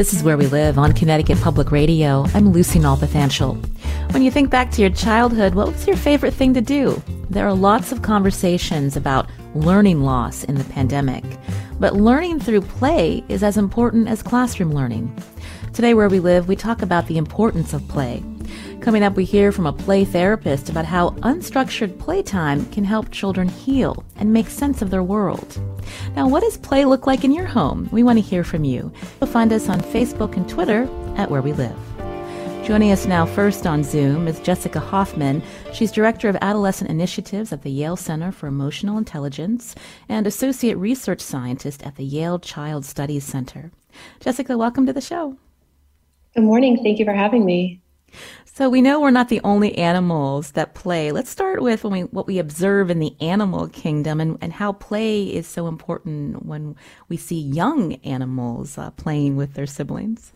This is Where We Live on Connecticut Public Radio. I'm Lucy Nalpathanchel. When you think back to your childhood, what was your favorite thing to do? There are lots of conversations about learning loss in the pandemic, but learning through play is as important as classroom learning. Today, Where We Live, we talk about the importance of play. Coming up, we hear from a play therapist about how unstructured playtime can help children heal and make sense of their world. Now, what does play look like in your home? We want to hear from you. You'll find us on Facebook and Twitter at Where We Live. Joining us now first on Zoom is Jessica Hoffman. She's Director of Adolescent Initiatives at the Yale Center for Emotional Intelligence and Associate Research Scientist at the Yale Child Studies Center. Jessica, welcome to the show. Good morning. Thank you for having me. So we know we're not the only animals that play. Let's start with we, what we observe in the animal kingdom and, and how play is so important when we see young animals uh, playing with their siblings.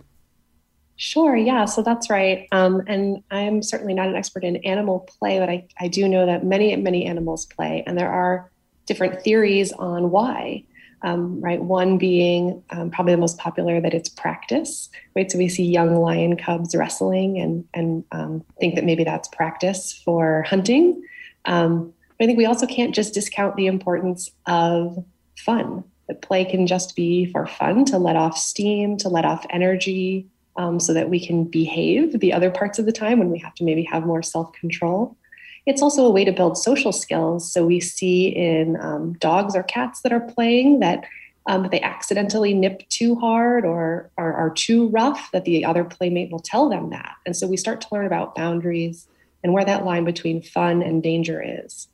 Sure, yeah, so that's right. Um, and I'm certainly not an expert in animal play, but I, I do know that many, many animals play, and there are different theories on why um, right? One being um, probably the most popular that it's practice, right? So we see young lion cubs wrestling and and um, think that maybe that's practice for hunting. Um, but I think we also can't just discount the importance of fun. That play can just be for fun to let off steam, to let off energy, um, so that we can behave the other parts of the time when we have to maybe have more self control. It's also a way to build social skills. So we see in um, dogs or cats that are playing that um, they accidentally nip too hard or are, are too rough, that the other playmate will tell them that. And so we start to learn about boundaries and where that line between fun and danger is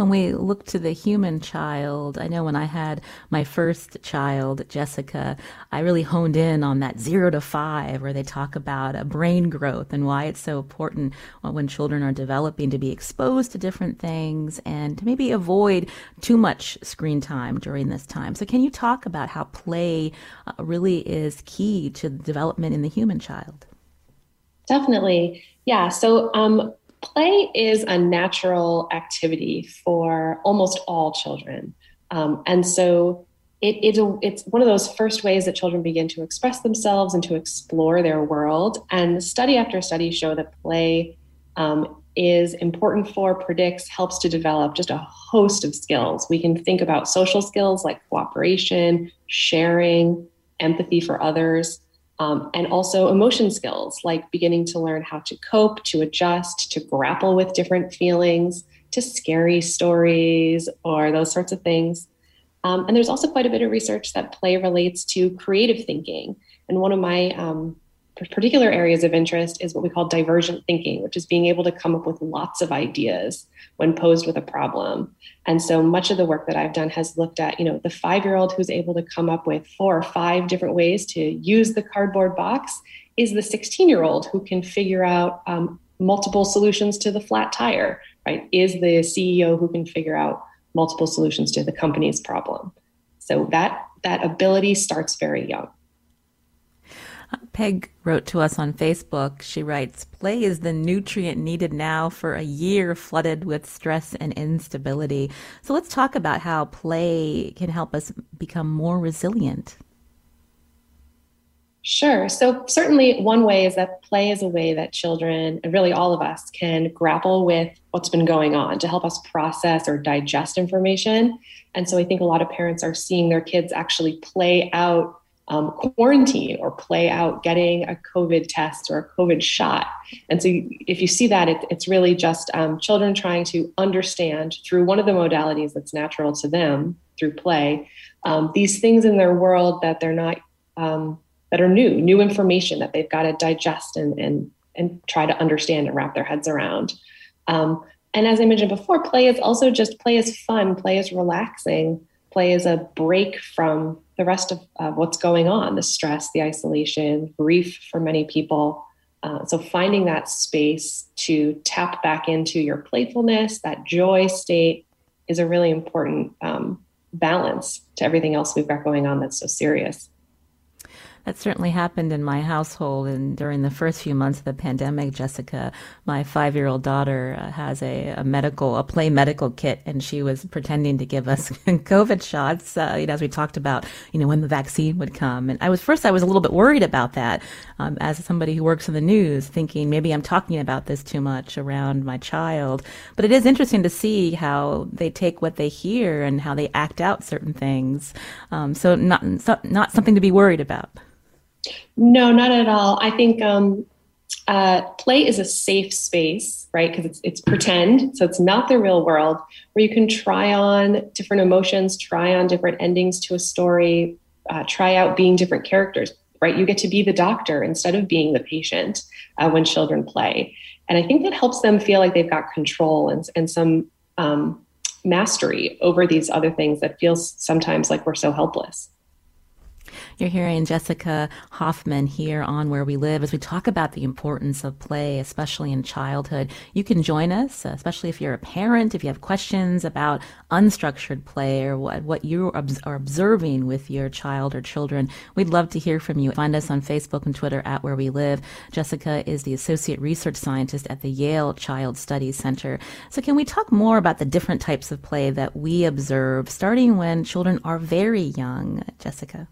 when we look to the human child, I know when I had my first child, Jessica, I really honed in on that zero to five, where they talk about a brain growth and why it's so important when children are developing to be exposed to different things and to maybe avoid too much screen time during this time. So, can you talk about how play uh, really is key to development in the human child? Definitely. Yeah. So, um, play is a natural activity for almost all children. Um, and so it, it's, it's one of those first ways that children begin to express themselves and to explore their world. And study after study show that play um, is important for, predicts, helps to develop just a host of skills. We can think about social skills like cooperation, sharing, empathy for others um, and also emotion skills like beginning to learn how to cope, to adjust, to grapple with different feelings, to scary stories, or those sorts of things. Um, and there's also quite a bit of research that play relates to creative thinking. And one of my um, particular areas of interest is what we call divergent thinking, which is being able to come up with lots of ideas when posed with a problem. And so much of the work that I've done has looked at, you know, the five-year-old who's able to come up with four or five different ways to use the cardboard box is the 16-year-old who can figure out um, multiple solutions to the flat tire, right? Is the CEO who can figure out multiple solutions to the company's problem. So that that ability starts very young. Peg wrote to us on Facebook. She writes, Play is the nutrient needed now for a year flooded with stress and instability. So let's talk about how play can help us become more resilient. Sure. So, certainly, one way is that play is a way that children, and really all of us, can grapple with what's been going on to help us process or digest information. And so, I think a lot of parents are seeing their kids actually play out um, quarantine or play out getting a COVID test or a COVID shot. And so, if you see that, it, it's really just um, children trying to understand through one of the modalities that's natural to them through play um, these things in their world that they're not um, that are new, new information that they've got to digest and and and try to understand and wrap their heads around. Um, and as I mentioned before, play is also just play is fun, play is relaxing, play is a break from the rest of uh, what's going on the stress, the isolation, grief for many people. Uh, so, finding that space to tap back into your playfulness, that joy state, is a really important um, balance to everything else we've got going on that's so serious. That certainly happened in my household. And during the first few months of the pandemic, Jessica, my five year old daughter, uh, has a, a, medical, a play medical kit, and she was pretending to give us COVID shots, uh, you know, as we talked about, you know, when the vaccine would come. And I was, first, I was a little bit worried about that um, as somebody who works in the news, thinking maybe I'm talking about this too much around my child. But it is interesting to see how they take what they hear and how they act out certain things. Um, so, not, so, not something to be worried about. No, not at all. I think um, uh, play is a safe space, right? Because it's it's pretend, so it's not the real world, where you can try on different emotions, try on different endings to a story, uh, try out being different characters. Right, you get to be the doctor instead of being the patient uh, when children play, and I think that helps them feel like they've got control and and some um, mastery over these other things that feels sometimes like we're so helpless. You're hearing Jessica Hoffman here on Where We Live as we talk about the importance of play, especially in childhood. You can join us, uh, especially if you're a parent, if you have questions about unstructured play or what, what you are observing with your child or children. We'd love to hear from you. Find us on Facebook and Twitter at Where We Live. Jessica is the Associate Research Scientist at the Yale Child Studies Center. So, can we talk more about the different types of play that we observe, starting when children are very young, Jessica?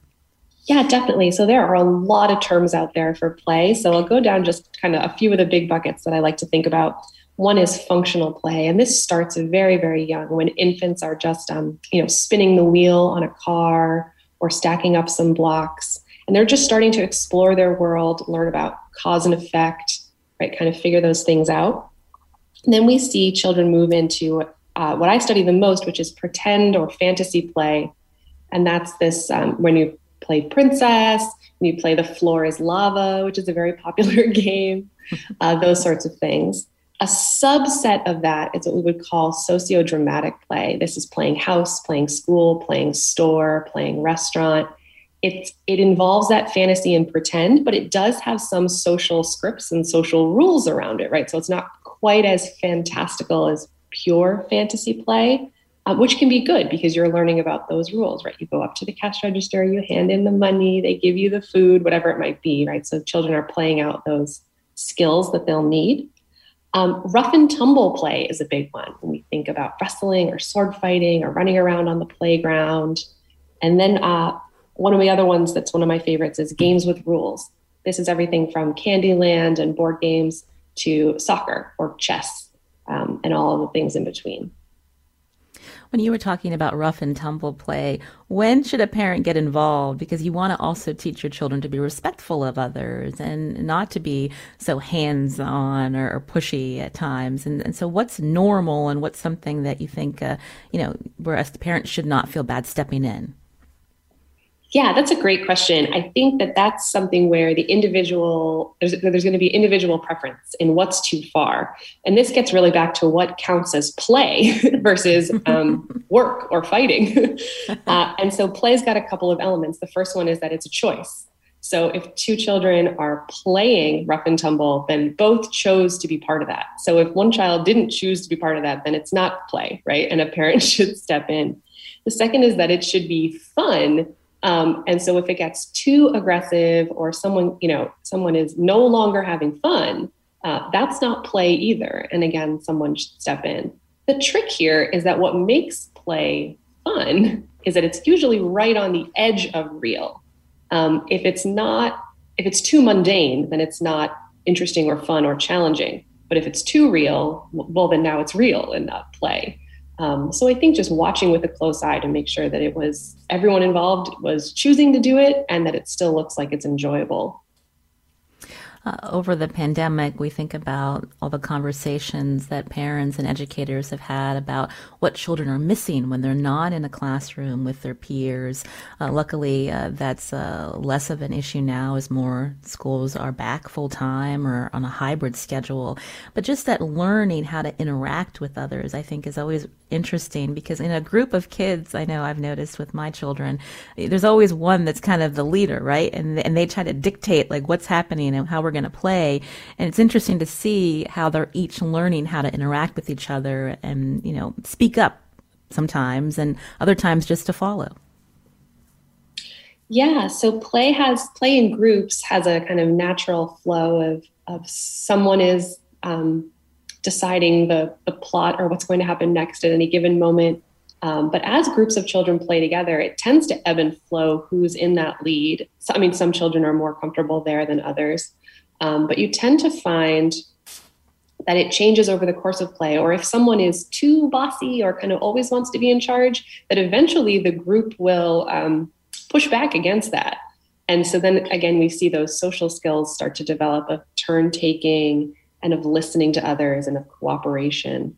Yeah, definitely. So there are a lot of terms out there for play. So I'll go down just kind of a few of the big buckets that I like to think about. One is functional play, and this starts very, very young when infants are just, um, you know, spinning the wheel on a car or stacking up some blocks, and they're just starting to explore their world, learn about cause and effect, right? Kind of figure those things out. And then we see children move into uh, what I study the most, which is pretend or fantasy play, and that's this um, when you play princess, when you play the floor is lava, which is a very popular game, uh, those sorts of things. A subset of that is what we would call socio-dramatic play. This is playing house, playing school, playing store, playing restaurant. It, it involves that fantasy and pretend, but it does have some social scripts and social rules around it, right? So it's not quite as fantastical as pure fantasy play, uh, which can be good because you're learning about those rules, right? You go up to the cash register, you hand in the money, they give you the food, whatever it might be, right? So children are playing out those skills that they'll need. Um, rough and tumble play is a big one when we think about wrestling or sword fighting or running around on the playground. And then uh, one of the other ones that's one of my favorites is games with rules. This is everything from Candyland and board games to soccer or chess um, and all of the things in between. When you were talking about rough and tumble play, when should a parent get involved? Because you want to also teach your children to be respectful of others and not to be so hands on or, or, pushy at times. And, and, so, what's normal and what's something that you think, uh, you know, where a parent should not feel bad stepping in? Yeah, that's a great question. I think that that's something where the individual, there's, there's going to be individual preference in what's too far. And this gets really back to what counts as play versus um, work or fighting. uh, and so play's got a couple of elements. The first one is that it's a choice. So if two children are playing rough and tumble, then both chose to be part of that. So if one child didn't choose to be part of that, then it's not play, right? And a parent should step in. The second is that it should be fun um, and so if it gets too aggressive or someone, you know, someone is no longer having fun, uh, that's not play either. And again, someone should step in. The trick here is that what makes play fun is that it's usually right on the edge of real. Um, if it's not, if it's too mundane, then it's not interesting or fun or challenging. But if it's too real, well, then now it's real and not play. Um, so I think just watching with a close eye to make sure that it was everyone involved was choosing to do it and that it still looks like it's enjoyable. Uh, over the pandemic, we think about all the conversations that parents and educators have had about what children are missing when they're not in a classroom with their peers. Uh, luckily, uh, that's uh, less of an issue now as more schools are back full time or on a hybrid schedule. But just that learning how to interact with others, I think, is always interesting because in a group of kids, I know I've noticed with my children, there's always one that's kind of the leader, right? And and they try to dictate like what's happening and how we're going to play. And it's interesting to see how they're each learning how to interact with each other and you know speak up sometimes and other times just to follow. Yeah, so play has play in groups has a kind of natural flow of of someone is um, deciding the, the plot or what's going to happen next at any given moment. Um, but as groups of children play together, it tends to ebb and flow who's in that lead. So, I mean, some children are more comfortable there than others. Um, but you tend to find that it changes over the course of play, or if someone is too bossy or kind of always wants to be in charge, that eventually the group will um, push back against that. And so then again, we see those social skills start to develop of turn taking and of listening to others and of cooperation.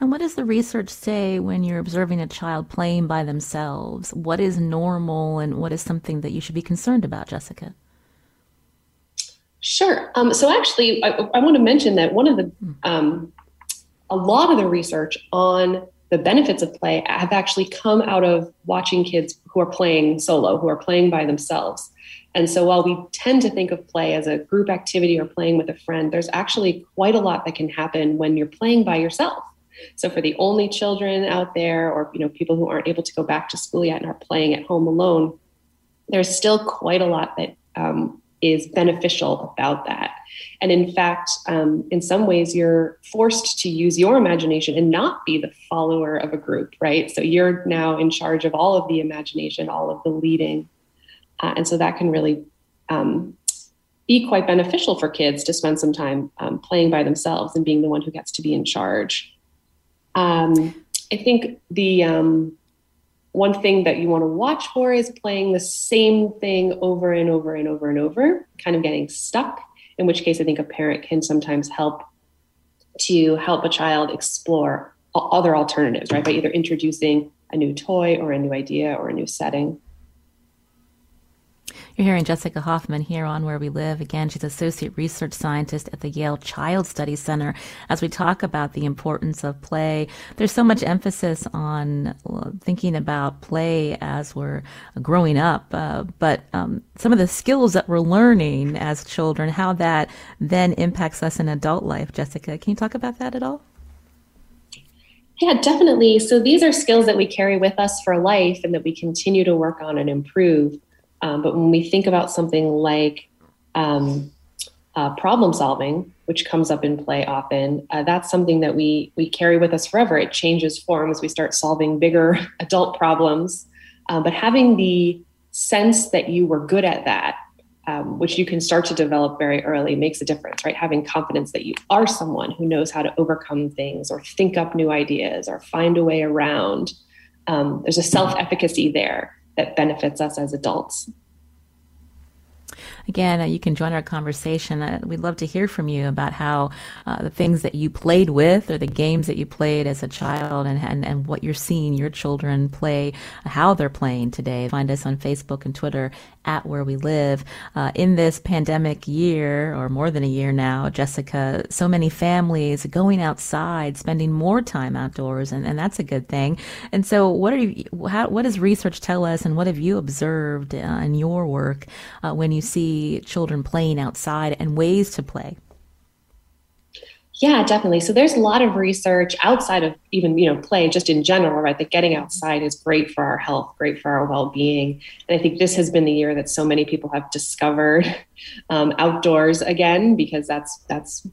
And what does the research say when you're observing a child playing by themselves? What is normal and what is something that you should be concerned about, Jessica? Sure. Um, so actually, I, I, want to mention that one of the, um, a lot of the research on the benefits of play have actually come out of watching kids who are playing solo, who are playing by themselves. And so while we tend to think of play as a group activity or playing with a friend, there's actually quite a lot that can happen when you're playing by yourself. So for the only children out there or you know people who aren't able to go back to school yet and are playing at home alone, there's still quite a lot that um, is beneficial about that. And in fact, um, in some ways, you're forced to use your imagination and not be the follower of a group, right? So you're now in charge of all of the imagination, all of the leading. Uh, and so that can really um, be quite beneficial for kids to spend some time um, playing by themselves and being the one who gets to be in charge. Um, I think the um, one thing that you want to watch for is playing the same thing over and over and over and over, kind of getting stuck, in which case I think a parent can sometimes help to help a child explore other alternatives, right? By either introducing a new toy or a new idea or a new setting. You're hearing Jessica Hoffman here on Where We Live. Again, she's Associate Research Scientist at the Yale Child Studies Center. As we talk about the importance of play, there's so much emphasis on thinking about play as we're growing up, uh, but um, some of the skills that we're learning as children, how that then impacts us in adult life. Jessica, can you talk about that at all? Yeah, definitely. So these are skills that we carry with us for life and that we continue to work on and improve. Um, but when we think about something like um, uh, problem solving, which comes up in play often, uh, that's something that we we carry with us forever. It changes form as we start solving bigger adult problems. Uh, but having the sense that you were good at that, um, which you can start to develop very early, makes a difference, right? Having confidence that you are someone who knows how to overcome things or think up new ideas or find a way around. Um, there's a self efficacy there that benefits us as adults. Again, uh, you can join our conversation. Uh, we'd love to hear from you about how uh, the things that you played with or the games that you played as a child and, and, and what you're seeing your children play, how they're playing today. Find us on Facebook and Twitter at Where We Live. Uh, in this pandemic year, or more than a year now, Jessica, so many families going outside, spending more time outdoors, and, and that's a good thing. And so, what are you, how, what does research tell us, and what have you observed uh, in your work uh, when you see children playing outside and ways to play? Yeah, definitely. So there's a lot of research outside of even you know play, just in general, right? That getting outside is great for our health, great for our well-being, and I think this has been the year that so many people have discovered um, outdoors again because that's that's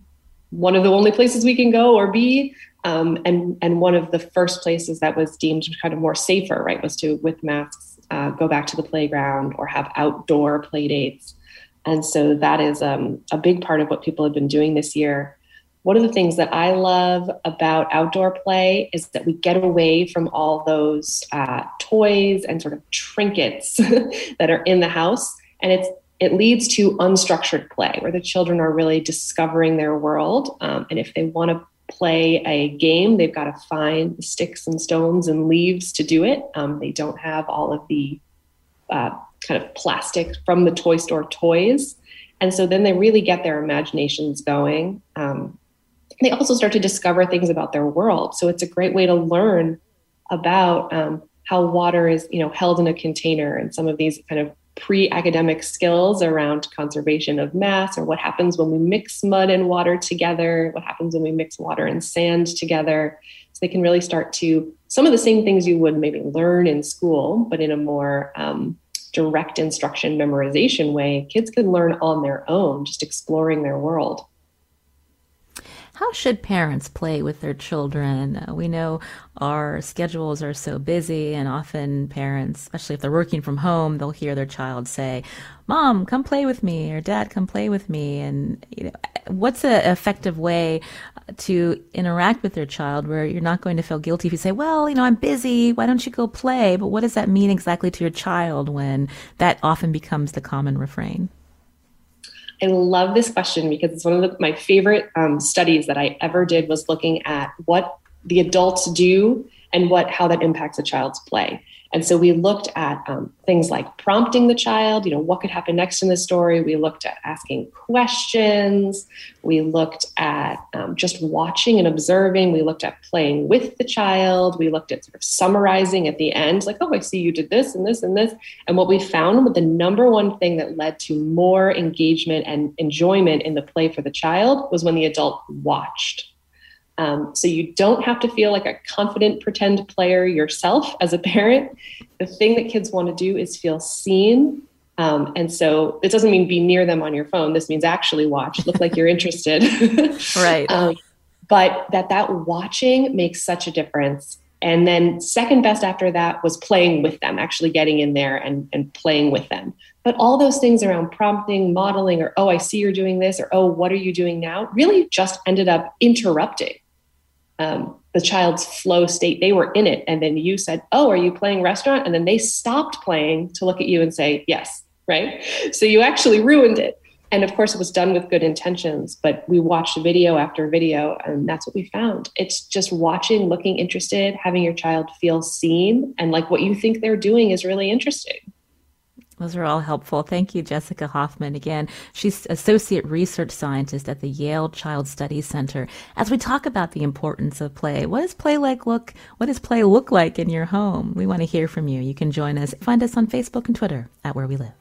one of the only places we can go or be, um, and and one of the first places that was deemed kind of more safer, right, was to with masks uh, go back to the playground or have outdoor play dates, and so that is um, a big part of what people have been doing this year one of the things that I love about outdoor play is that we get away from all those uh, toys and sort of trinkets that are in the house, and it's it leads to unstructured play where the children are really discovering their world. Um, and if they want to play a game, they've got to find sticks and stones and leaves to do it. Um, they don't have all of the uh, kind of plastic from the toy store toys. And so then they really get their imaginations going. Um, they also start to discover things about their world. So it's a great way to learn about um, how water is, you know, held in a container and some of these kind of pre-academic skills around conservation of mass or what happens when we mix mud and water together what happens when we mix water and sand together so they can really start to some of the same things you would maybe learn in school but in a more um, direct instruction memorization way kids can learn on their own just exploring their world how should parents play with their children? Uh, we know our schedules are so busy, and often parents, especially if they're working from home, they'll hear their child say, "Mom, come play with me," or "Dad, come play with me." And you know, what's an effective way to interact with their child where you're not going to feel guilty if you say, "Well, you know, I'm busy. Why don't you go play?" But what does that mean exactly to your child when that often becomes the common refrain? I love this question because it's one of the, my favorite um, studies that I ever did was looking at what the adults do and what how that impacts a child's play. And so we looked at um, things like prompting the child, you know, what could happen next in the story. We looked at asking questions. We looked at um, just watching and observing. We looked at playing with the child. We looked at sort of summarizing at the end, like, oh, I see you did this and this and this. And what we found with the number one thing that led to more engagement and enjoyment in the play for the child was when the adult watched. Um, so you don't have to feel like a confident pretend player yourself as a parent. The thing that kids want to do is feel seen. Um, and so it doesn't mean be near them on your phone. This means actually watch, look like you're interested. right. Um, but that that watching makes such a difference. And then second best after that was playing with them, actually getting in there and, and playing with them. But all those things around prompting, modeling, or oh, I see you're doing this, or oh, what are you doing now, really just ended up interrupting um, the child's flow state. They were in it. And then you said, Oh, are you playing restaurant? And then they stopped playing to look at you and say, Yes, right? So you actually ruined it. And of course, it was done with good intentions, but we watched video after video, and that's what we found. It's just watching, looking interested, having your child feel seen, and like what you think they're doing is really interesting. Those are all helpful. Thank you, Jessica Hoffman. Again, she's Associate Research Scientist at the Yale Child Studies Center. As we talk about the importance of play, what does play like look? What does play look like in your home? We want to hear from you. You can join us. Find us on Facebook and Twitter at Where We Live.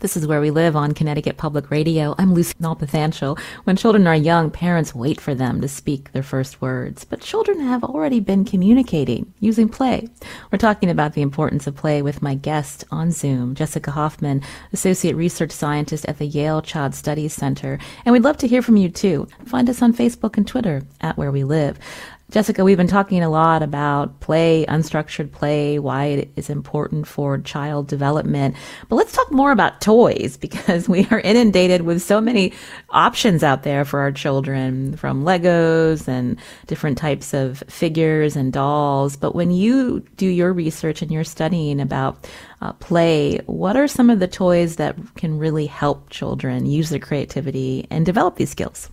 This is where we live on Connecticut Public Radio. I'm Lucy Nalpathanchel. When children are young, parents wait for them to speak their first words, but children have already been communicating using play. We're talking about the importance of play with my guest on Zoom, Jessica Hoffman, Associate Research Scientist at the Yale Child Studies Center. And we'd love to hear from you too. Find us on Facebook and Twitter at Where We Live. Jessica, we've been talking a lot about play, unstructured play, why it is important for child development. But let's talk more about toys because we are inundated with so many options out there for our children from Legos and different types of figures and dolls. But when you do your research and you're studying about uh, play, what are some of the toys that can really help children use their creativity and develop these skills?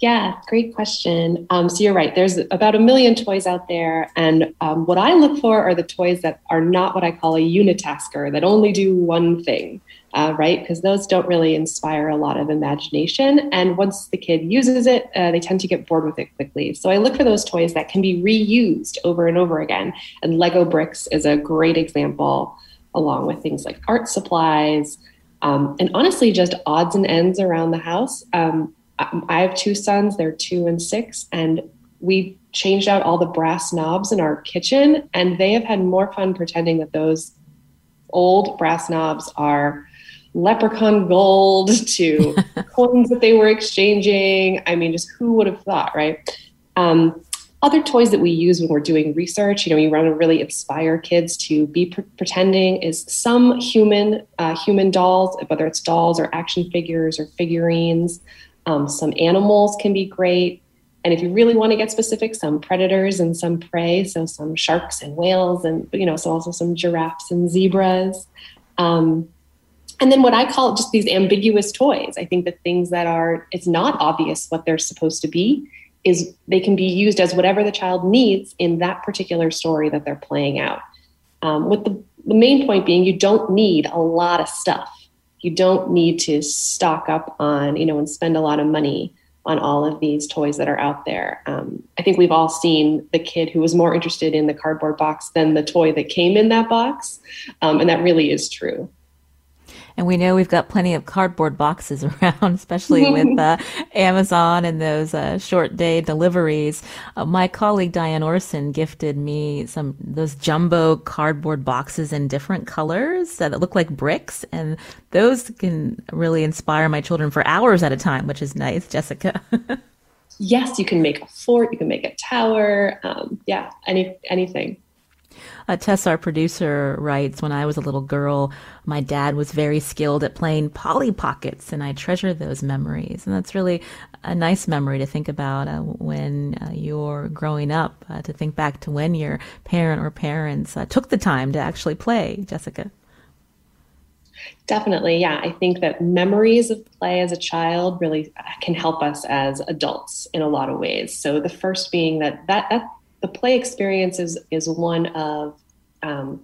Yeah, great question. Um, so you're right. There's about a million toys out there, and um, what I look for are the toys that are not what I call a unitasker, that only do one thing, uh, right? Because those don't really inspire a lot of imagination. And once the kid uses it, uh, they tend to get bored with it quickly. So I look for those toys that can be reused over and over again. And Lego bricks is a great example, along with things like art supplies. Um, and honestly, just odds and ends around the house. Um, I have two sons, they're two and six, and we changed out all the brass knobs in our kitchen, and they have had more fun pretending that those old brass knobs are leprechaun gold to coins that they were exchanging. I mean, just who would have thought, right? Um, other toys that we use when we're doing research, you know, you want to really inspire kids to be pre- pretending is some human uh, human dolls, whether it's dolls or action figures or figurines. Um, some animals can be great. And if you really want to get specific, some predators and some prey, so some sharks and whales, and you know, so also some giraffes and zebras. Um, and then what I call just these ambiguous toys. I think the things that are it's not obvious what they're supposed to be is they can be used as whatever the child needs in that particular story that they're playing out. Um, with the, the main point being, you don't need a lot of stuff you don't need to stock up on, you know, and spend a lot of money on all of these toys that are out there. Um, I think we've all seen the kid who was more interested in the cardboard box than the toy that came in that box. Um, and that really is true. And we know we've got plenty of cardboard boxes around, especially with uh, Amazon and those uh, short day deliveries. Uh, my colleague Diane Orson gifted me some those jumbo cardboard boxes in different colors that look like bricks, and those can really inspire my children for hours at a time, which is nice, Jessica. yes, you can make a fort, you can make a tower, um, yeah, any anything. Uh, Tess, our producer, writes When I was a little girl, my dad was very skilled at playing Polly Pockets, and I treasure those memories. And that's really a nice memory to think about uh, when uh, you're growing up, uh, to think back to when your parent or parents uh, took the time to actually play, Jessica. Definitely, yeah. I think that memories of play as a child really can help us as adults in a lot of ways. So the first being that that, that the play experience is is one of um,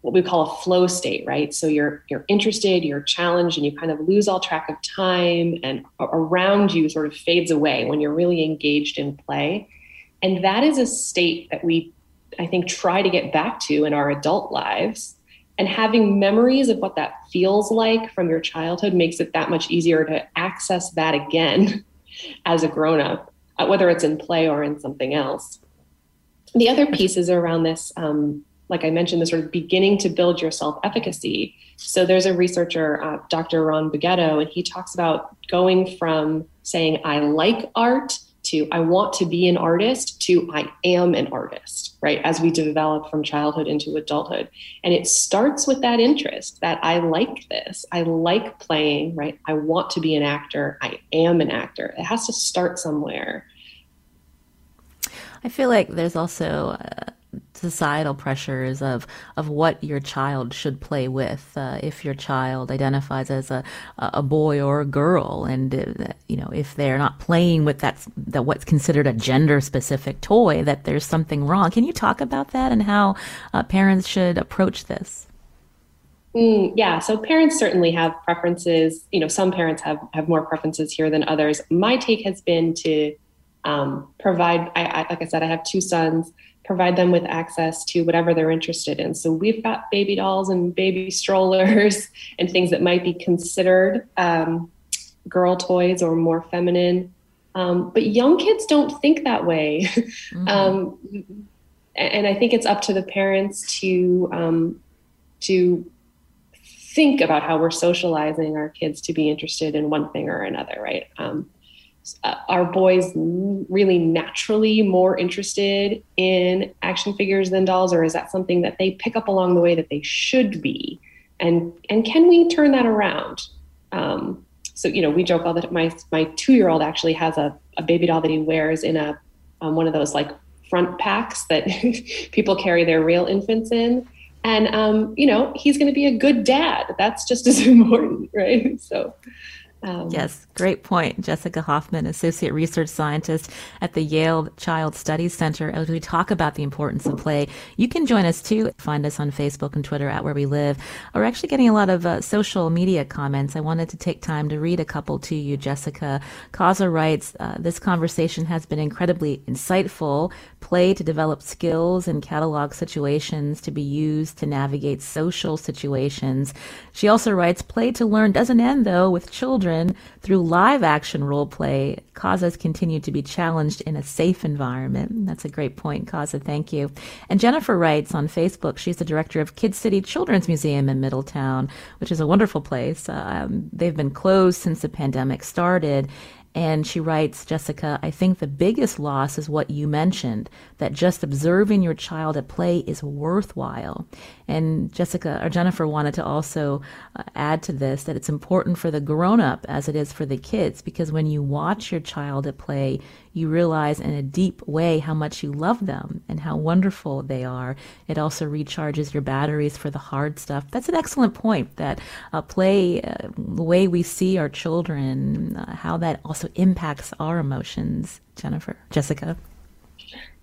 what we call a flow state, right? So you're you're interested, you're challenged, and you kind of lose all track of time, and around you sort of fades away when you're really engaged in play. And that is a state that we, I think, try to get back to in our adult lives. And having memories of what that feels like from your childhood makes it that much easier to access that again as a grown up, uh, whether it's in play or in something else. The other pieces around this, um, like I mentioned, the sort of beginning to build your self efficacy. So there's a researcher, uh, Dr. Ron Beghetto, and he talks about going from saying, I like art to I want to be an artist to I am an artist, right? As we develop from childhood into adulthood. And it starts with that interest that I like this. I like playing, right? I want to be an actor. I am an actor. It has to start somewhere. I feel like there's also uh, societal pressures of of what your child should play with. Uh, if your child identifies as a a boy or a girl, and uh, you know if they're not playing with that that what's considered a gender specific toy, that there's something wrong. Can you talk about that and how uh, parents should approach this? Mm, yeah, so parents certainly have preferences. You know, some parents have have more preferences here than others. My take has been to um, provide I, I, like i said i have two sons provide them with access to whatever they're interested in. So we've got baby dolls and baby strollers and things that might be considered um, girl toys or more feminine. Um, but young kids don't think that way. Mm-hmm. Um, and i think it's up to the parents to um, to think about how we're socializing our kids to be interested in one thing or another right? Um, uh, our boys really naturally more interested in action figures than dolls, or is that something that they pick up along the way that they should be? And and can we turn that around? Um, so you know, we joke all the time. My my two year old actually has a, a baby doll that he wears in a um, one of those like front packs that people carry their real infants in. And um, you know, he's going to be a good dad. That's just as important, right? So um, yes, great point. Jessica Hoffman, Associate Research Scientist at the Yale Child Studies Center, as we talk about the importance of play. You can join us too. Find us on Facebook and Twitter at Where We Live. We're actually getting a lot of uh, social media comments. I wanted to take time to read a couple to you, Jessica. Kaza writes, uh, This conversation has been incredibly insightful. Play to develop skills and catalog situations to be used to navigate social situations. She also writes, Play to learn doesn't end, though, with children children through live action role play, Kaza's continue to be challenged in a safe environment. That's a great point, Kaza. Thank you. And Jennifer writes on Facebook, she's the director of Kid City Children's Museum in Middletown, which is a wonderful place. Um, they've been closed since the pandemic started. And she writes, Jessica, I think the biggest loss is what you mentioned, that just observing your child at play is worthwhile. And Jessica or Jennifer wanted to also uh, add to this that it's important for the grown up as it is for the kids, because when you watch your child at play, you realize in a deep way how much you love them and how wonderful they are. It also recharges your batteries for the hard stuff. That's an excellent point that uh, play, uh, the way we see our children, uh, how that also impacts our emotions. Jennifer, Jessica.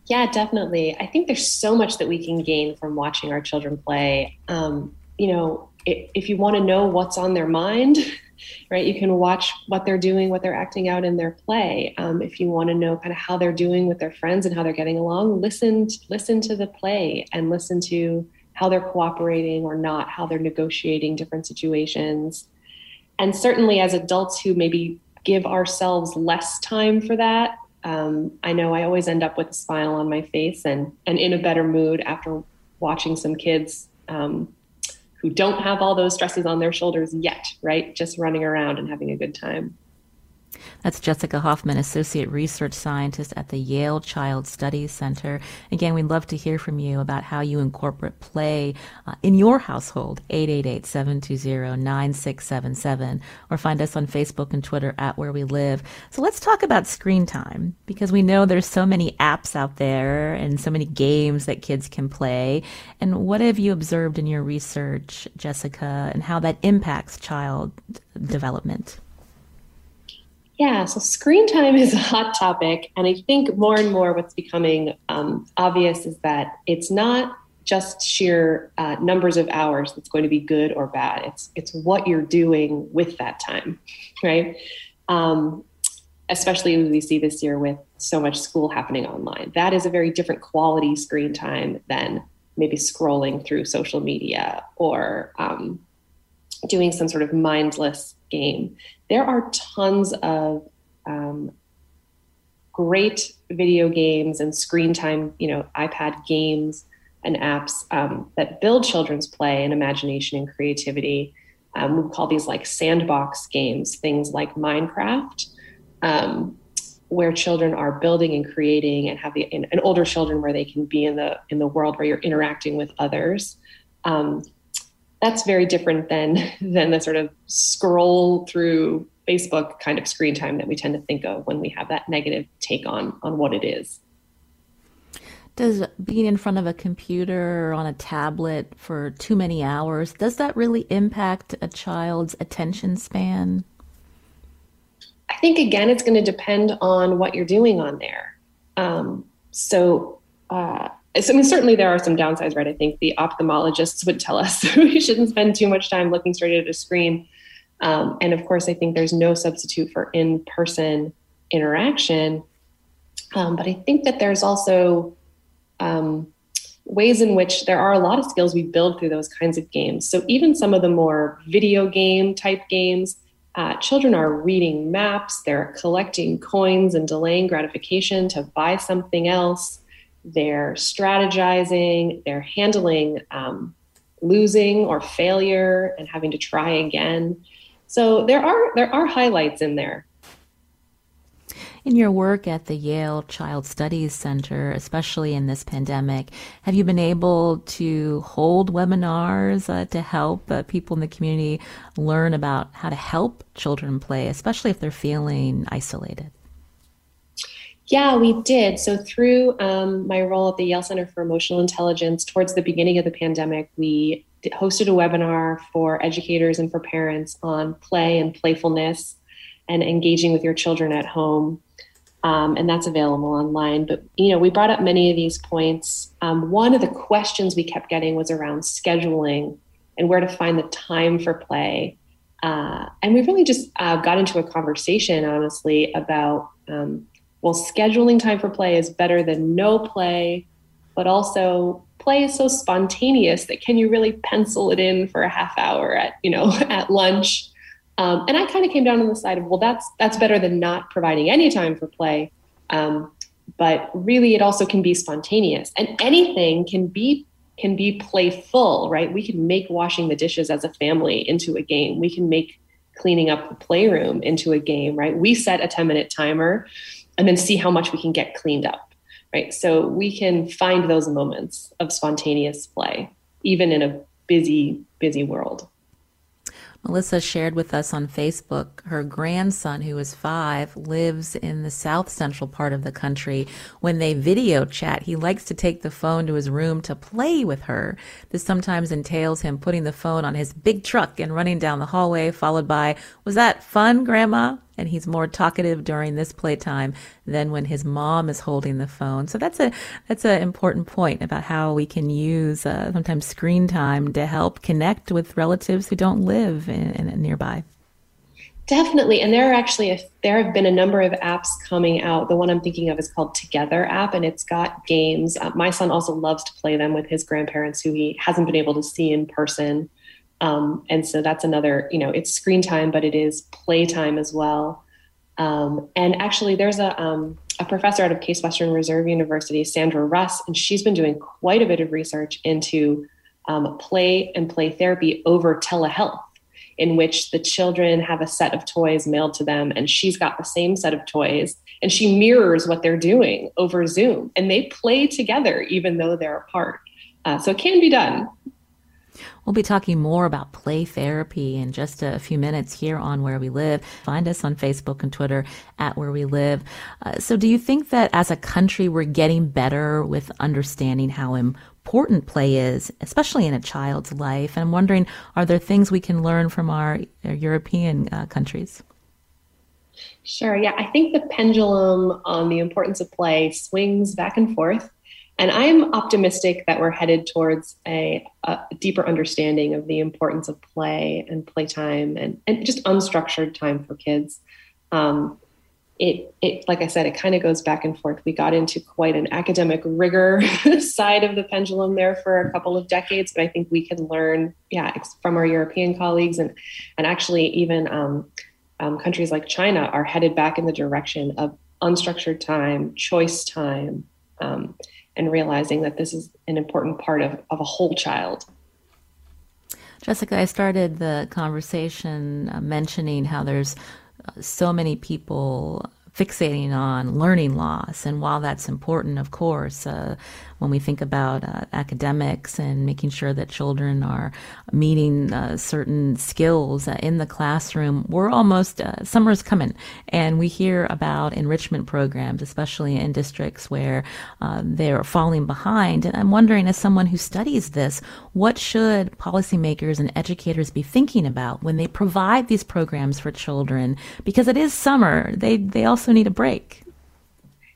Yeah, definitely. I think there's so much that we can gain from watching our children play. Um, you know, if, if you want to know what's on their mind, right? You can watch what they're doing, what they're acting out in their play. Um, if you want to know kind of how they're doing with their friends and how they're getting along, listen listen to the play and listen to how they're cooperating or not, how they're negotiating different situations. And certainly, as adults who maybe give ourselves less time for that, um, I know I always end up with a smile on my face and and in a better mood after watching some kids um, who don't have all those stresses on their shoulders yet, right? Just running around and having a good time. That's Jessica Hoffman, Associate Research Scientist at the Yale Child Studies Center. Again, we'd love to hear from you about how you incorporate play uh, in your household, 888-720-9677, or find us on Facebook and Twitter at Where We Live. So let's talk about screen time, because we know there's so many apps out there and so many games that kids can play. And what have you observed in your research, Jessica, and how that impacts child development? Yeah, so screen time is a hot topic. And I think more and more what's becoming um, obvious is that it's not just sheer uh, numbers of hours that's going to be good or bad. It's, it's what you're doing with that time, right? Um, especially as we see this year with so much school happening online. That is a very different quality screen time than maybe scrolling through social media or um, doing some sort of mindless game. There are tons of um, great video games and screen time, you know, iPad games and apps um, that build children's play and imagination and creativity. Um, we call these like sandbox games, things like Minecraft, um, where children are building and creating, and have the and, and, older children where they can be in the in the world where you're interacting with others. That's very different than than the sort of scroll through Facebook kind of screen time that we tend to think of when we have that negative take on on what it is. Does being in front of a computer or on a tablet for too many hours does that really impact a child's attention span? I think again, it's going to depend on what you're doing on there. Um, so uh, I mean, certainly there are some downsides, right? I think the ophthalmologists would tell us we shouldn't spend too much time looking straight at a screen. Um, and of course, I think there's no substitute for in person interaction. Um, but I think that there's also um, ways in which there are a lot of skills we build through those kinds of games. So even some of the more video game type games, uh, children are reading maps, they're collecting coins and delaying gratification to buy something else they're strategizing, they're handling um, losing or failure and having to try again. So there are there are highlights in there. In your work at the Yale Child Studies Center, especially in this pandemic, have you been able to hold webinars uh, to help uh, people in the community learn about how to help children play, especially if they're feeling isolated? Yeah, we did. So, through um, my role at the Yale Center for Emotional Intelligence, towards the beginning of the pandemic, we hosted a webinar for educators and for parents on play and playfulness and engaging with your children at home. Um, and that's available online. But you know, we brought up many of these points. Um, one of the questions we kept getting was around scheduling and where to find the time for play. Uh, and we really just uh, got into a conversation, honestly, about um, well, scheduling time for play is better than no play, but also play is so spontaneous that can you really pencil it in for a half hour at you know at lunch? Um, and i kind of came down on the side of well that's that's better than not providing any time for play. Um, but really it also can be spontaneous and anything can be can be playful right? We can make washing the dishes as a family into a game. We can make cleaning up the playroom into a game right? We set a 10 minute timer and then see how much we can get cleaned up right so we can find those moments of spontaneous play even in a busy busy world Melissa shared with us on Facebook her grandson, who is five, lives in the south central part of the country. When they video chat, he likes to take the phone to his room to play with her. This sometimes entails him putting the phone on his big truck and running down the hallway, followed by, Was that fun, Grandma? And he's more talkative during this playtime than when his mom is holding the phone. So that's a that's an important point about how we can use uh, sometimes screen time to help connect with relatives who don't live in, in nearby. Definitely, and there are actually a, there have been a number of apps coming out. The one I'm thinking of is called Together app, and it's got games. Uh, my son also loves to play them with his grandparents, who he hasn't been able to see in person. Um, and so that's another, you know, it's screen time, but it is playtime as well. Um, and actually, there's a, um, a professor out of Case Western Reserve University, Sandra Russ, and she's been doing quite a bit of research into um, play and play therapy over telehealth, in which the children have a set of toys mailed to them, and she's got the same set of toys, and she mirrors what they're doing over Zoom, and they play together even though they're apart. Uh, so it can be done. We'll be talking more about play therapy in just a few minutes here on Where We Live. Find us on Facebook and Twitter at Where We Live. Uh, so, do you think that as a country we're getting better with understanding how important play is, especially in a child's life? And I'm wondering, are there things we can learn from our, our European uh, countries? Sure. Yeah, I think the pendulum on the importance of play swings back and forth. And I'm optimistic that we're headed towards a, a, deeper understanding of the importance of play and playtime and, and just unstructured time for kids. Um, it, it, like I said, it kind of goes back and forth. We got into quite an academic rigor side of the pendulum there for a couple of decades, but I think we can learn, yeah, from our European colleagues and and actually even um, um, countries like China are headed back in the direction of unstructured time, choice time. Um, and realizing that this is an important part of, of a whole child. Jessica, I started the conversation uh, mentioning how there's uh, so many people fixating on learning loss. And while that's important, of course, uh, when we think about uh, academics and making sure that children are meeting uh, certain skills uh, in the classroom, we're almost, uh, summer's coming, and we hear about enrichment programs, especially in districts where uh, they're falling behind. And I'm wondering, as someone who studies this, what should policymakers and educators be thinking about when they provide these programs for children? Because it is summer, they, they also need a break.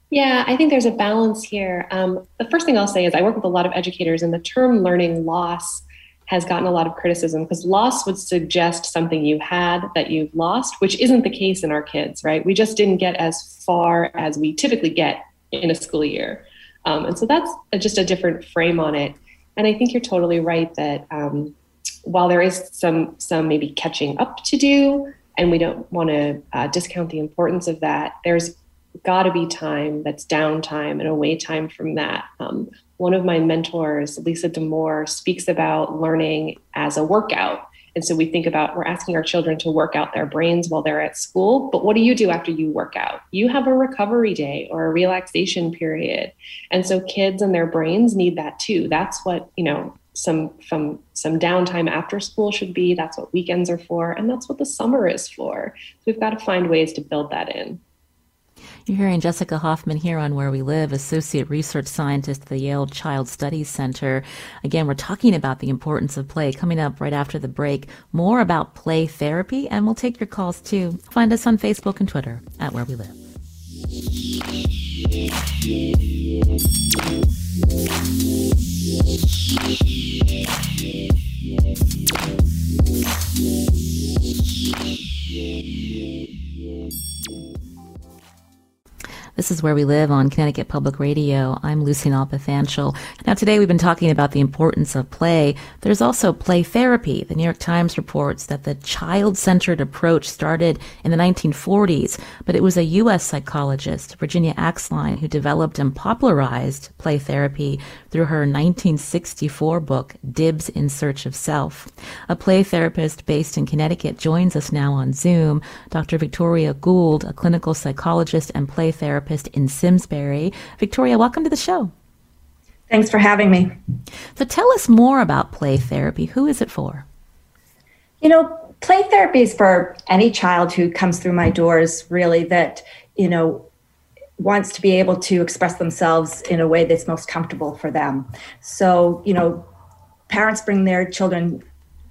Yeah, I think there's a balance here. Um, the first thing I'll say is I work with a lot of educators, and the term learning loss has gotten a lot of criticism because loss would suggest something you had that you've lost, which isn't the case in our kids, right? We just didn't get as far as we typically get in a school year. Um, and so that's a, just a different frame on it. And I think you're totally right that um, while there is some some maybe catching up to do, and we don't want to uh, discount the importance of that, there's got to be time that's downtime and away time from that. Um, one of my mentors, Lisa Damour, speaks about learning as a workout. And so we think about we're asking our children to work out their brains while they're at school. But what do you do after you work out? You have a recovery day or a relaxation period. And so kids and their brains need that too. That's what, you know, some from some downtime after school should be. That's what weekends are for. And that's what the summer is for. So we've got to find ways to build that in. You're hearing Jessica Hoffman here on Where We Live, Associate Research Scientist at the Yale Child Studies Center. Again, we're talking about the importance of play. Coming up right after the break, more about play therapy, and we'll take your calls too. Find us on Facebook and Twitter at Where We Live. This is Where We Live on Connecticut Public Radio. I'm Lucy Nalpathanchil. Now, today we've been talking about the importance of play. There's also play therapy. The New York Times reports that the child centered approach started in the 1940s, but it was a U.S. psychologist, Virginia Axline, who developed and popularized play therapy through her 1964 book, Dibs in Search of Self. A play therapist based in Connecticut joins us now on Zoom. Dr. Victoria Gould, a clinical psychologist and play therapist therapist in Simsbury. Victoria, welcome to the show. Thanks for having me. So tell us more about play therapy. Who is it for? You know, play therapy is for any child who comes through my doors, really, that, you know, wants to be able to express themselves in a way that's most comfortable for them. So, you know, parents bring their children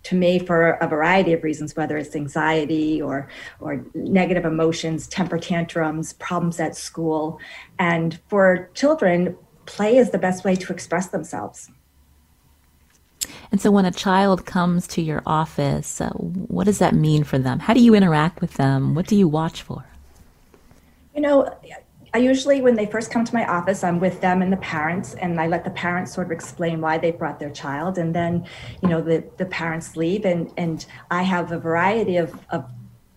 to me for a variety of reasons, whether it's anxiety or or negative emotions, temper tantrums, problems at school. And for children, play is the best way to express themselves. And so when a child comes to your office, uh, what does that mean for them? How do you interact with them? What do you watch for? You know, I usually, when they first come to my office, I'm with them and the parents, and I let the parents sort of explain why they brought their child, and then, you know, the the parents leave, and and I have a variety of of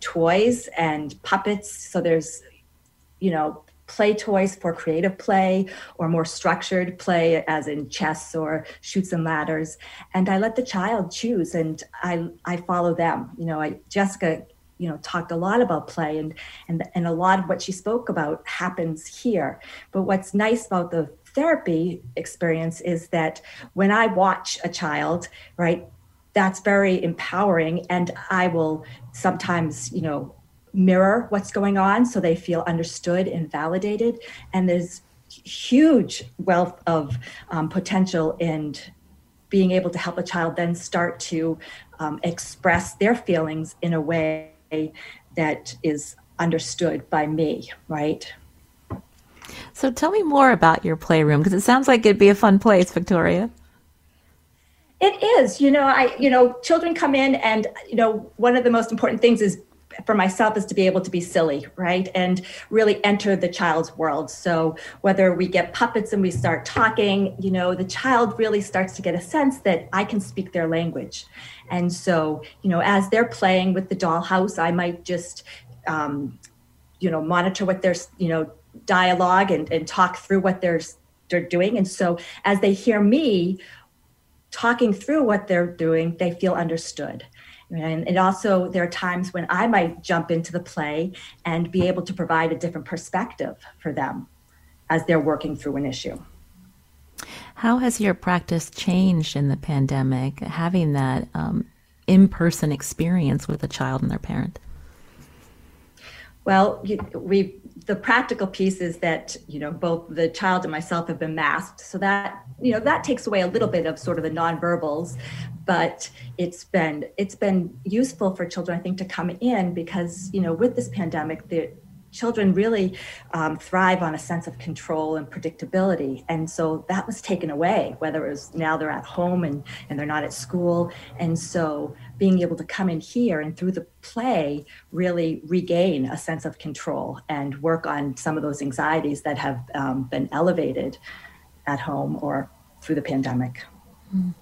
toys and puppets. So there's, you know, play toys for creative play or more structured play as in chess or Chutes and Ladders and i let the child choose and i i follow them you know i jessica you know talked a lot about play and and and a lot of what she spoke about happens here. But what's nice about the therapy experience is that when i watch a child right that's very empowering and i will sometimes you know mirror what's going on so they feel understood and validated. And there's huge wealth of um, potential in being able to help a child then start to um, express their feelings in a way that is understood by me, right? So tell me more about your playroom because it sounds like it'd be a fun place, Victoria. It is. You know, I you know, children come in and you know, one of the most important things is for myself is to be able to be silly, right? And really enter the child's world. So whether we get puppets and we start talking, you know, the child really starts to get a sense that I can speak their language. And so, you know, as they're playing with the dollhouse, I might just, um, you know, monitor what their, you know, dialogue and, and talk through what they're, they're doing. And so as they hear me talking through what they're doing, they feel understood. And, and also, there are times when I might jump into the play and be able to provide a different perspective for them as they're working through an issue. How has your practice changed in the pandemic, having that um, in person experience with a child and their parent? Well, we the practical piece is that you know both the child and myself have been masked, so that you know that takes away a little bit of sort of the nonverbals, but it's been it's been useful for children I think to come in because you know with this pandemic the children really um, thrive on a sense of control and predictability. And so that was taken away whether it was now they're at home and, and they're not at school. And so being able to come in here and through the play really regain a sense of control and work on some of those anxieties that have um, been elevated at home or through the pandemic mm.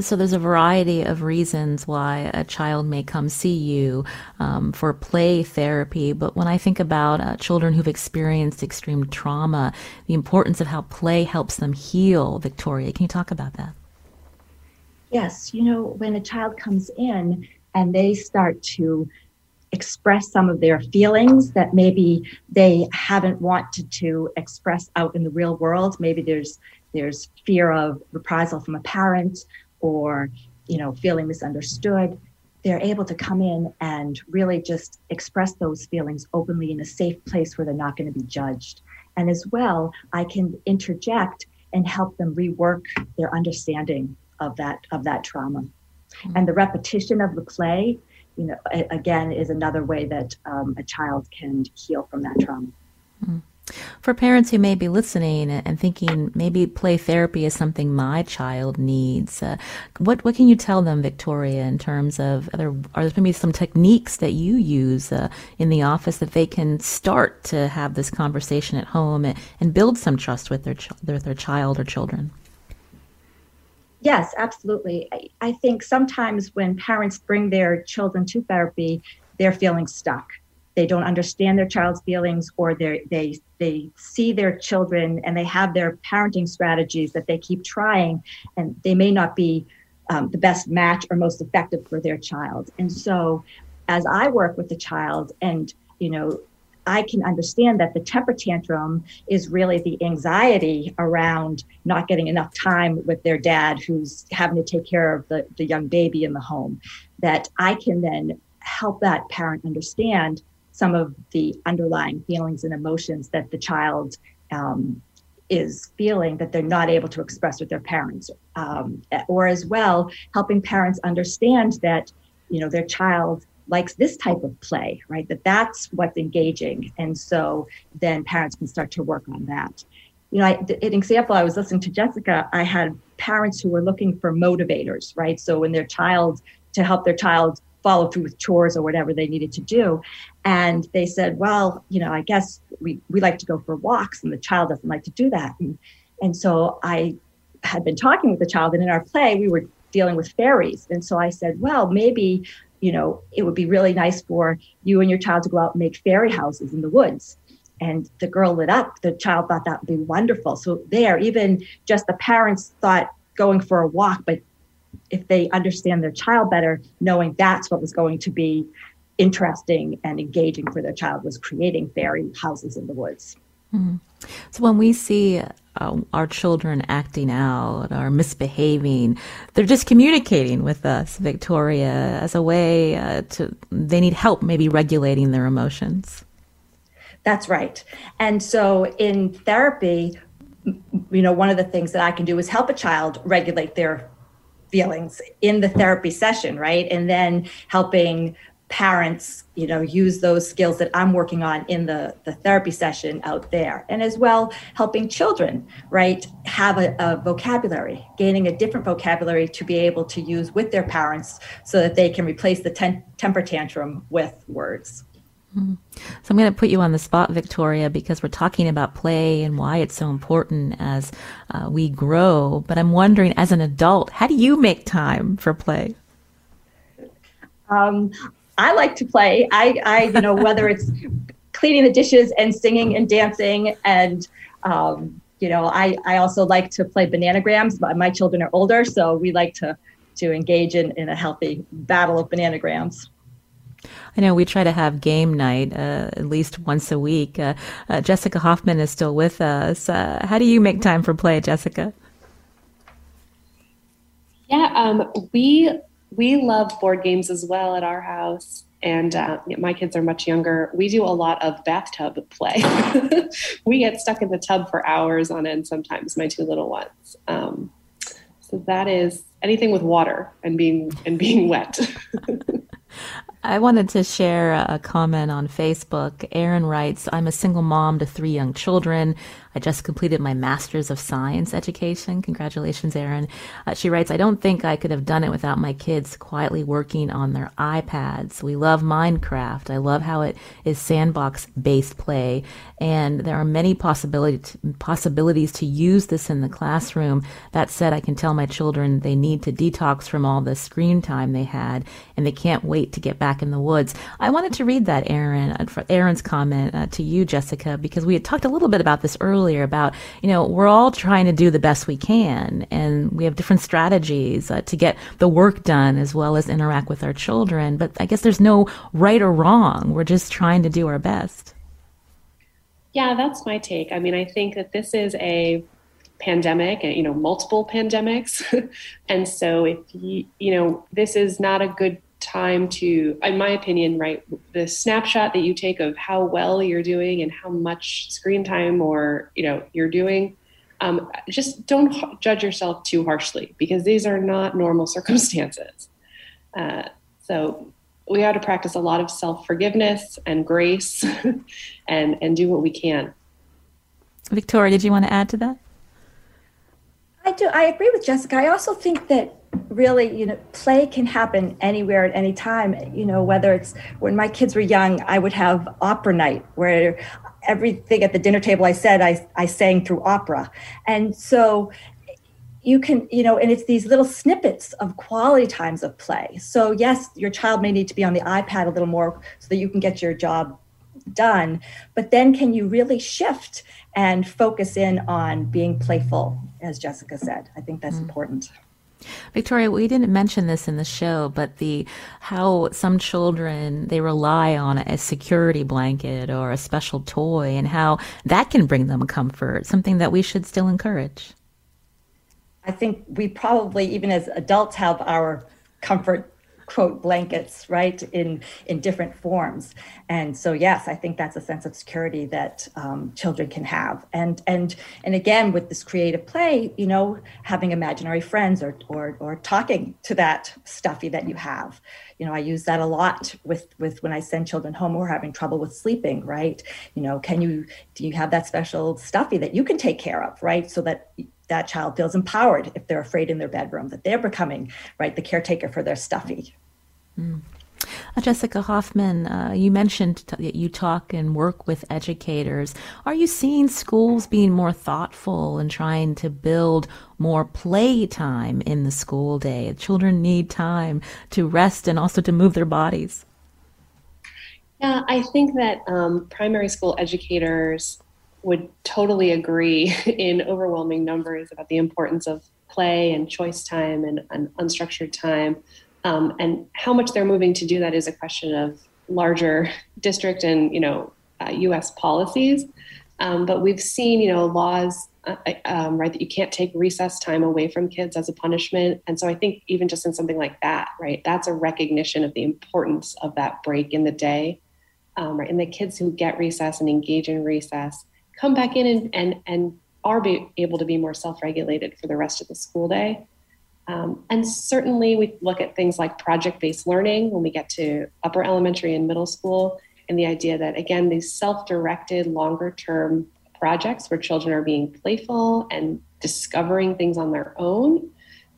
So there's a variety of reasons why a child may come see you um, for play therapy. But when I think about uh, children who've experienced extreme trauma, the importance of how play helps them heal, Victoria, can you talk about that? Yes, you know, when a child comes in and they start to express some of their feelings that maybe they haven't wanted to express out in the real world, maybe there's there's fear of reprisal from a parent or you know feeling misunderstood they're able to come in and really just express those feelings openly in a safe place where they're not going to be judged. And as well, I can interject and help them rework their understanding of that of that trauma. Mm-hmm. And the repetition of the play, you know, again, is another way that um, a child can heal from that trauma. Mm-hmm. For parents who may be listening and thinking maybe play therapy is something my child needs, uh, what what can you tell them, Victoria, in terms of are there, are there maybe some techniques that you use uh, in the office that they can start to have this conversation at home and, and build some trust with their, ch- with their child or children? Yes, absolutely. I, I think sometimes when parents bring their children to therapy, they're feeling stuck they don't understand their child's feelings or they they they see their children and they have their parenting strategies that they keep trying and they may not be um, the best match or most effective for their child and so as i work with the child and you know I can understand that the temper tantrum is really the anxiety around not getting enough time with their dad who's having to take care of the, the young baby in the home. That I can then help that parent understand some of the underlying feelings and emotions that the child um, is feeling that they're not able to express with their parents um, or as well helping parents understand that you know their child likes this type of play right that that's what's engaging and so then parents can start to work on that you know I, an example i was listening to jessica i had parents who were looking for motivators right so when their child to help their child follow through with chores or whatever they needed to do. And they said, well, you know, I guess we, we like to go for walks and the child doesn't like to do that. And, and so I had been talking with the child and in our play, we were dealing with fairies. And so I said, well, maybe, you know, it would be really nice for you and your child to go out and make fairy houses in the woods. And the girl lit up. The child thought that would be wonderful. So there, even just the parents thought going for a walk, but if they understand their child better, knowing that's what was going to be interesting and engaging for their child was creating fairy houses in the woods. Mm-hmm. So when we see uh, our children acting out or misbehaving, they're just communicating with us, Victoria, as a way uh, to, they need help maybe regulating their emotions. That's right. And so in therapy, you know, one of the things that I can do is help a child regulate their feelings in the therapy session, right? And then helping parents, you know, use those skills that I'm working on in the, the therapy session out there. And as well, helping children, right, have a, a vocabulary, gaining a different vocabulary to be able to use with their parents so that they can replace the ten- temper tantrum with words. Mm-hmm. So I'm going to put you on the spot, Victoria, because we're talking about play and why it's so important as uh, we grow. But I'm wondering, as an adult, how do you make time for play? Um, I like to play. I, I, you know, whether it's cleaning the dishes and singing and dancing, and um, you know, I, I also like to play bananagrams. But my children are older, so we like to to engage in, in a healthy battle of bananagrams. I know we try to have game night uh, at least once a week. Uh, uh, Jessica Hoffman is still with us. Uh, how do you make time for play, Jessica? Yeah, um, we we love board games as well at our house. And uh, my kids are much younger. We do a lot of bathtub play. we get stuck in the tub for hours on end sometimes, my two little ones. Um, so that is anything with water and being and being wet. I wanted to share a comment on Facebook. Erin writes, I'm a single mom to three young children. I just completed my Master's of Science education. Congratulations, Erin. Uh, she writes, I don't think I could have done it without my kids quietly working on their iPads. We love Minecraft. I love how it is sandbox based play. And there are many possibilities, possibilities to use this in the classroom. That said, I can tell my children they need to detox from all the screen time they had and they can't wait to get back in the woods. I wanted to read that, uh, Erin's comment uh, to you, Jessica, because we had talked a little bit about this earlier about, you know, we're all trying to do the best we can and we have different strategies uh, to get the work done as well as interact with our children. But I guess there's no right or wrong. We're just trying to do our best. Yeah, that's my take. I mean, I think that this is a pandemic and you know multiple pandemics and so if you you know this is not a good time to in my opinion right the snapshot that you take of how well you're doing and how much screen time or you know you're doing um, just don't judge yourself too harshly because these are not normal circumstances uh, so we have to practice a lot of self forgiveness and grace and and do what we can victoria did you want to add to that I do. I agree with Jessica. I also think that really, you know, play can happen anywhere at any time. You know, whether it's when my kids were young, I would have opera night where everything at the dinner table I said, I, I sang through opera. And so you can, you know, and it's these little snippets of quality times of play. So, yes, your child may need to be on the iPad a little more so that you can get your job done. But then can you really shift and focus in on being playful, as Jessica said? I think that's mm. important. Victoria, we didn't mention this in the show, but the how some children they rely on a security blanket or a special toy and how that can bring them comfort, something that we should still encourage. I think we probably even as adults have our comfort quote blankets right in in different forms. And so yes i think that's a sense of security that um, children can have. And and and again with this creative play you know having imaginary friends or or, or talking to that stuffy that you have. You know i use that a lot with with when i send children home who are having trouble with sleeping right? You know can you do you have that special stuffy that you can take care of right? So that that child feels empowered if they're afraid in their bedroom that they're becoming right the caretaker for their stuffy Mm. Uh, Jessica Hoffman, uh, you mentioned that you talk and work with educators. Are you seeing schools being more thoughtful and trying to build more play time in the school day? Children need time to rest and also to move their bodies. Yeah, I think that um, primary school educators would totally agree in overwhelming numbers about the importance of play and choice time and, and unstructured time um, and how much they're moving to do that is a question of larger district and you know uh, U.S. policies. Um, but we've seen you know laws uh, uh, um, right that you can't take recess time away from kids as a punishment. And so I think even just in something like that, right, that's a recognition of the importance of that break in the day. Um, right, and the kids who get recess and engage in recess come back in and and, and are be able to be more self-regulated for the rest of the school day. Um, and certainly, we look at things like project based learning when we get to upper elementary and middle school, and the idea that, again, these self directed, longer term projects where children are being playful and discovering things on their own,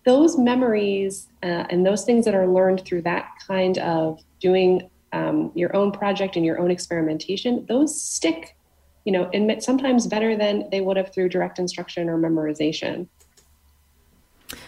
those memories uh, and those things that are learned through that kind of doing um, your own project and your own experimentation, those stick, you know, sometimes better than they would have through direct instruction or memorization.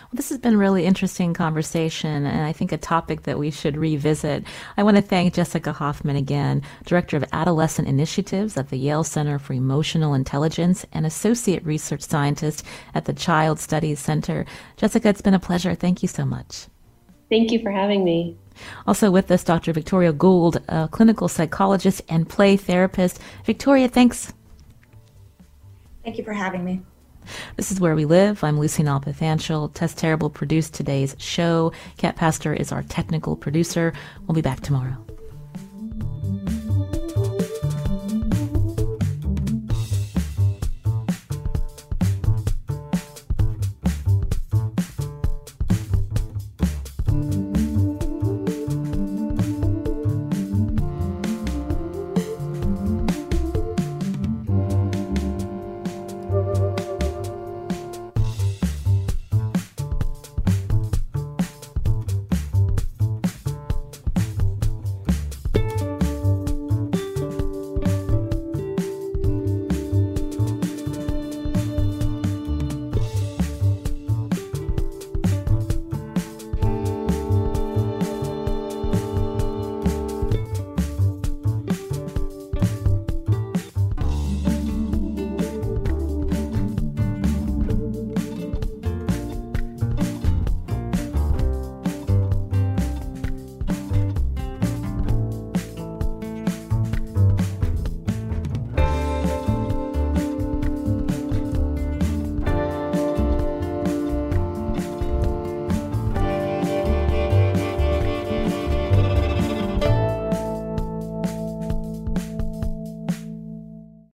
Well, this has been a really interesting conversation, and I think a topic that we should revisit. I want to thank Jessica Hoffman again, Director of Adolescent Initiatives at the Yale Center for Emotional Intelligence and Associate Research Scientist at the Child Studies Center. Jessica, it's been a pleasure. Thank you so much. Thank you for having me. Also with us, Dr. Victoria Gould, a clinical psychologist and play therapist. Victoria, thanks. Thank you for having me. This is Where We Live. I'm Lucy Nalpathanchil. Tess Terrible produced today's show. Kat Pastor is our technical producer. We'll be back tomorrow.